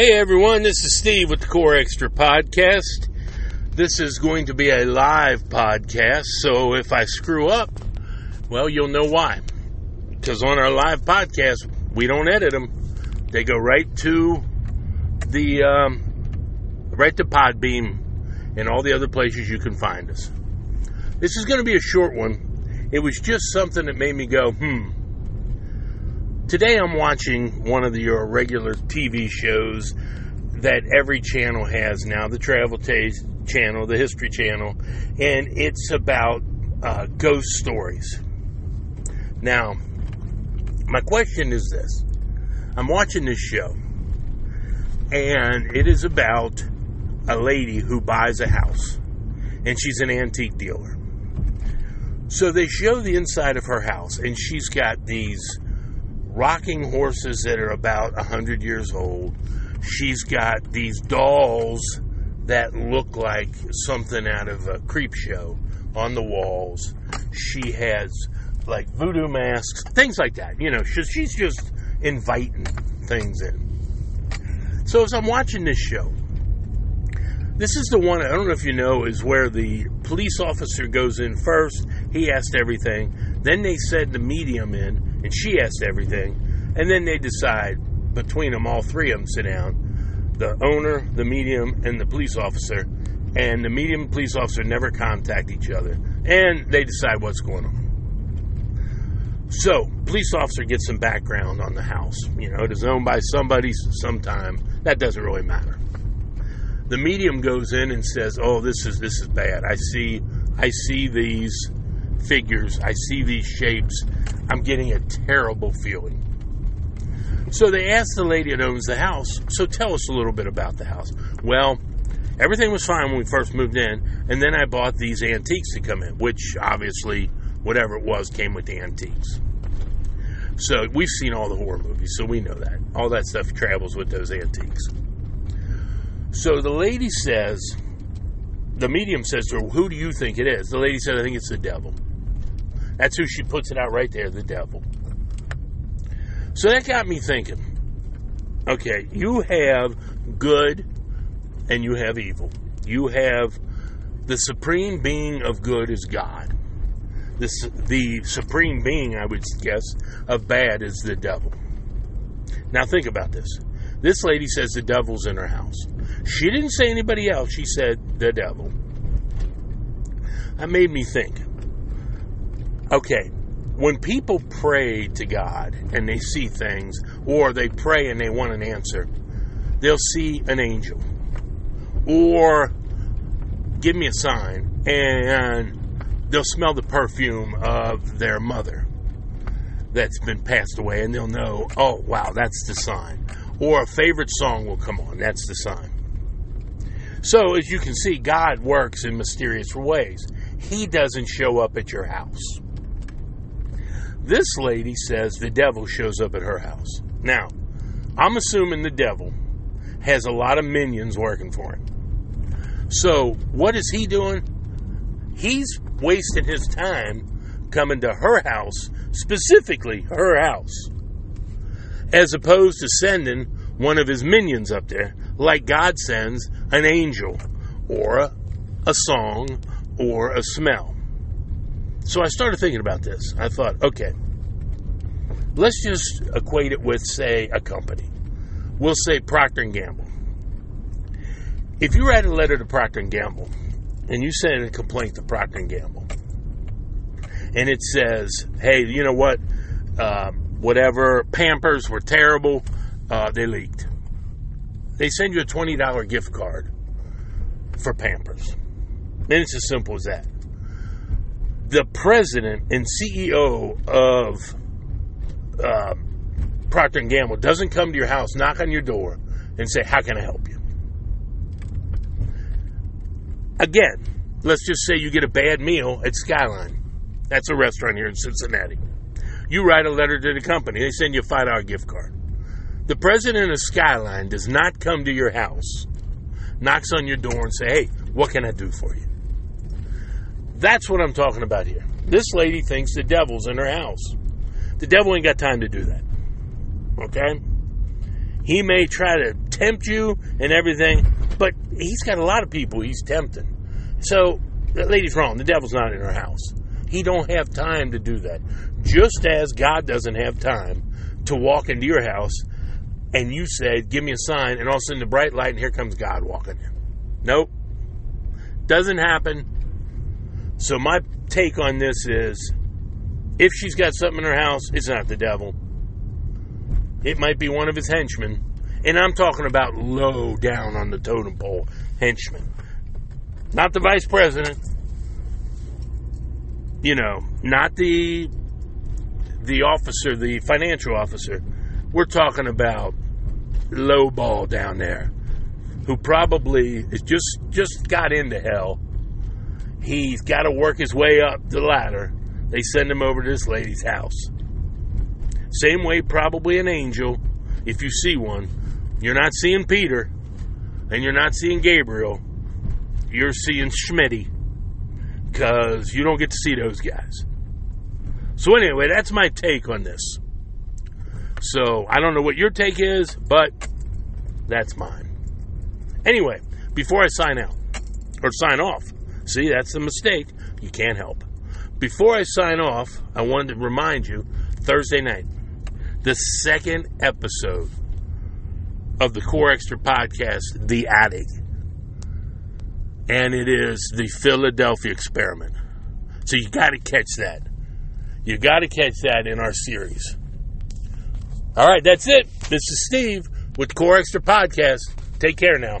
Hey everyone, this is Steve with the Core Extra Podcast. This is going to be a live podcast, so if I screw up, well, you'll know why. Because on our live podcast, we don't edit them; they go right to the um, right to Podbean and all the other places you can find us. This is going to be a short one. It was just something that made me go, hmm. Today I'm watching one of your regular TV shows that every channel has now the Travel Taste channel, the History channel, and it's about uh, ghost stories. Now, my question is this I'm watching this show, and it is about a lady who buys a house, and she's an antique dealer. So they show the inside of her house, and she's got these rocking horses that are about 100 years old. She's got these dolls that look like something out of a creep show on the walls. She has like voodoo masks, things like that. You know, she's just inviting things in. So as I'm watching this show, this is the one, I don't know if you know, is where the police officer goes in first. He asked everything. Then they send the medium in, and she asked everything. And then they decide, between them, all three of them sit down the owner, the medium, and the police officer. And the medium and police officer never contact each other. And they decide what's going on. So, police officer gets some background on the house. You know, it is owned by somebody sometime. That doesn't really matter the medium goes in and says, "Oh, this is this is bad. I see I see these figures. I see these shapes. I'm getting a terrible feeling." So they asked the lady that owns the house, "So tell us a little bit about the house." Well, everything was fine when we first moved in, and then I bought these antiques to come in, which obviously whatever it was came with the antiques. So we've seen all the horror movies, so we know that. All that stuff travels with those antiques. So the lady says, the medium says to her, Who do you think it is? The lady said, I think it's the devil. That's who she puts it out right there, the devil. So that got me thinking okay, you have good and you have evil. You have the supreme being of good is God. This, the supreme being, I would guess, of bad is the devil. Now think about this. This lady says the devil's in her house. She didn't say anybody else. She said the devil. That made me think. Okay, when people pray to God and they see things, or they pray and they want an answer, they'll see an angel. Or give me a sign, and they'll smell the perfume of their mother that's been passed away, and they'll know, oh, wow, that's the sign. Or a favorite song will come on, that's the sign. So, as you can see, God works in mysterious ways. He doesn't show up at your house. This lady says the devil shows up at her house. Now, I'm assuming the devil has a lot of minions working for him. So, what is he doing? He's wasting his time coming to her house, specifically her house, as opposed to sending one of his minions up there, like God sends an angel or a, a song or a smell. So I started thinking about this. I thought, okay, let's just equate it with, say, a company. We'll say Procter and Gamble. If you write a letter to Procter and Gamble and you send a complaint to Procter and Gamble, and it says, "Hey, you know what? Uh, whatever Pampers were terrible. Uh, they leaked." They send you a $20 gift card for Pampers. And it's as simple as that. The president and CEO of uh, Procter & Gamble doesn't come to your house, knock on your door, and say, how can I help you? Again, let's just say you get a bad meal at Skyline. That's a restaurant here in Cincinnati. You write a letter to the company. They send you a $5 gift card. The president of Skyline does not come to your house, knocks on your door, and say, hey, what can I do for you? That's what I'm talking about here. This lady thinks the devil's in her house. The devil ain't got time to do that. Okay? He may try to tempt you and everything, but he's got a lot of people he's tempting. So, the lady's wrong. The devil's not in her house. He don't have time to do that. Just as God doesn't have time to walk into your house and you say, give me a sign, and all of a sudden the bright light and here comes God walking in. Nope. Doesn't happen. So my take on this is if she's got something in her house, it's not the devil. It might be one of his henchmen. And I'm talking about low down on the totem pole henchmen. Not the vice president. You know, not the the officer, the financial officer. We're talking about low ball down there who probably is just just got into hell. He's got to work his way up the ladder. They send him over to this lady's house. Same way, probably an angel, if you see one. You're not seeing Peter, and you're not seeing Gabriel. You're seeing Schmitty, because you don't get to see those guys. So anyway, that's my take on this. So I don't know what your take is, but that's mine. Anyway, before I sign out or sign off, see that's the mistake. You can't help. Before I sign off, I wanted to remind you Thursday night, the second episode of the Core Extra podcast, The Attic. And it is the Philadelphia experiment. So you got to catch that. You got to catch that in our series. All right, that's it. This is Steve with Core Extra Podcast. Take care now.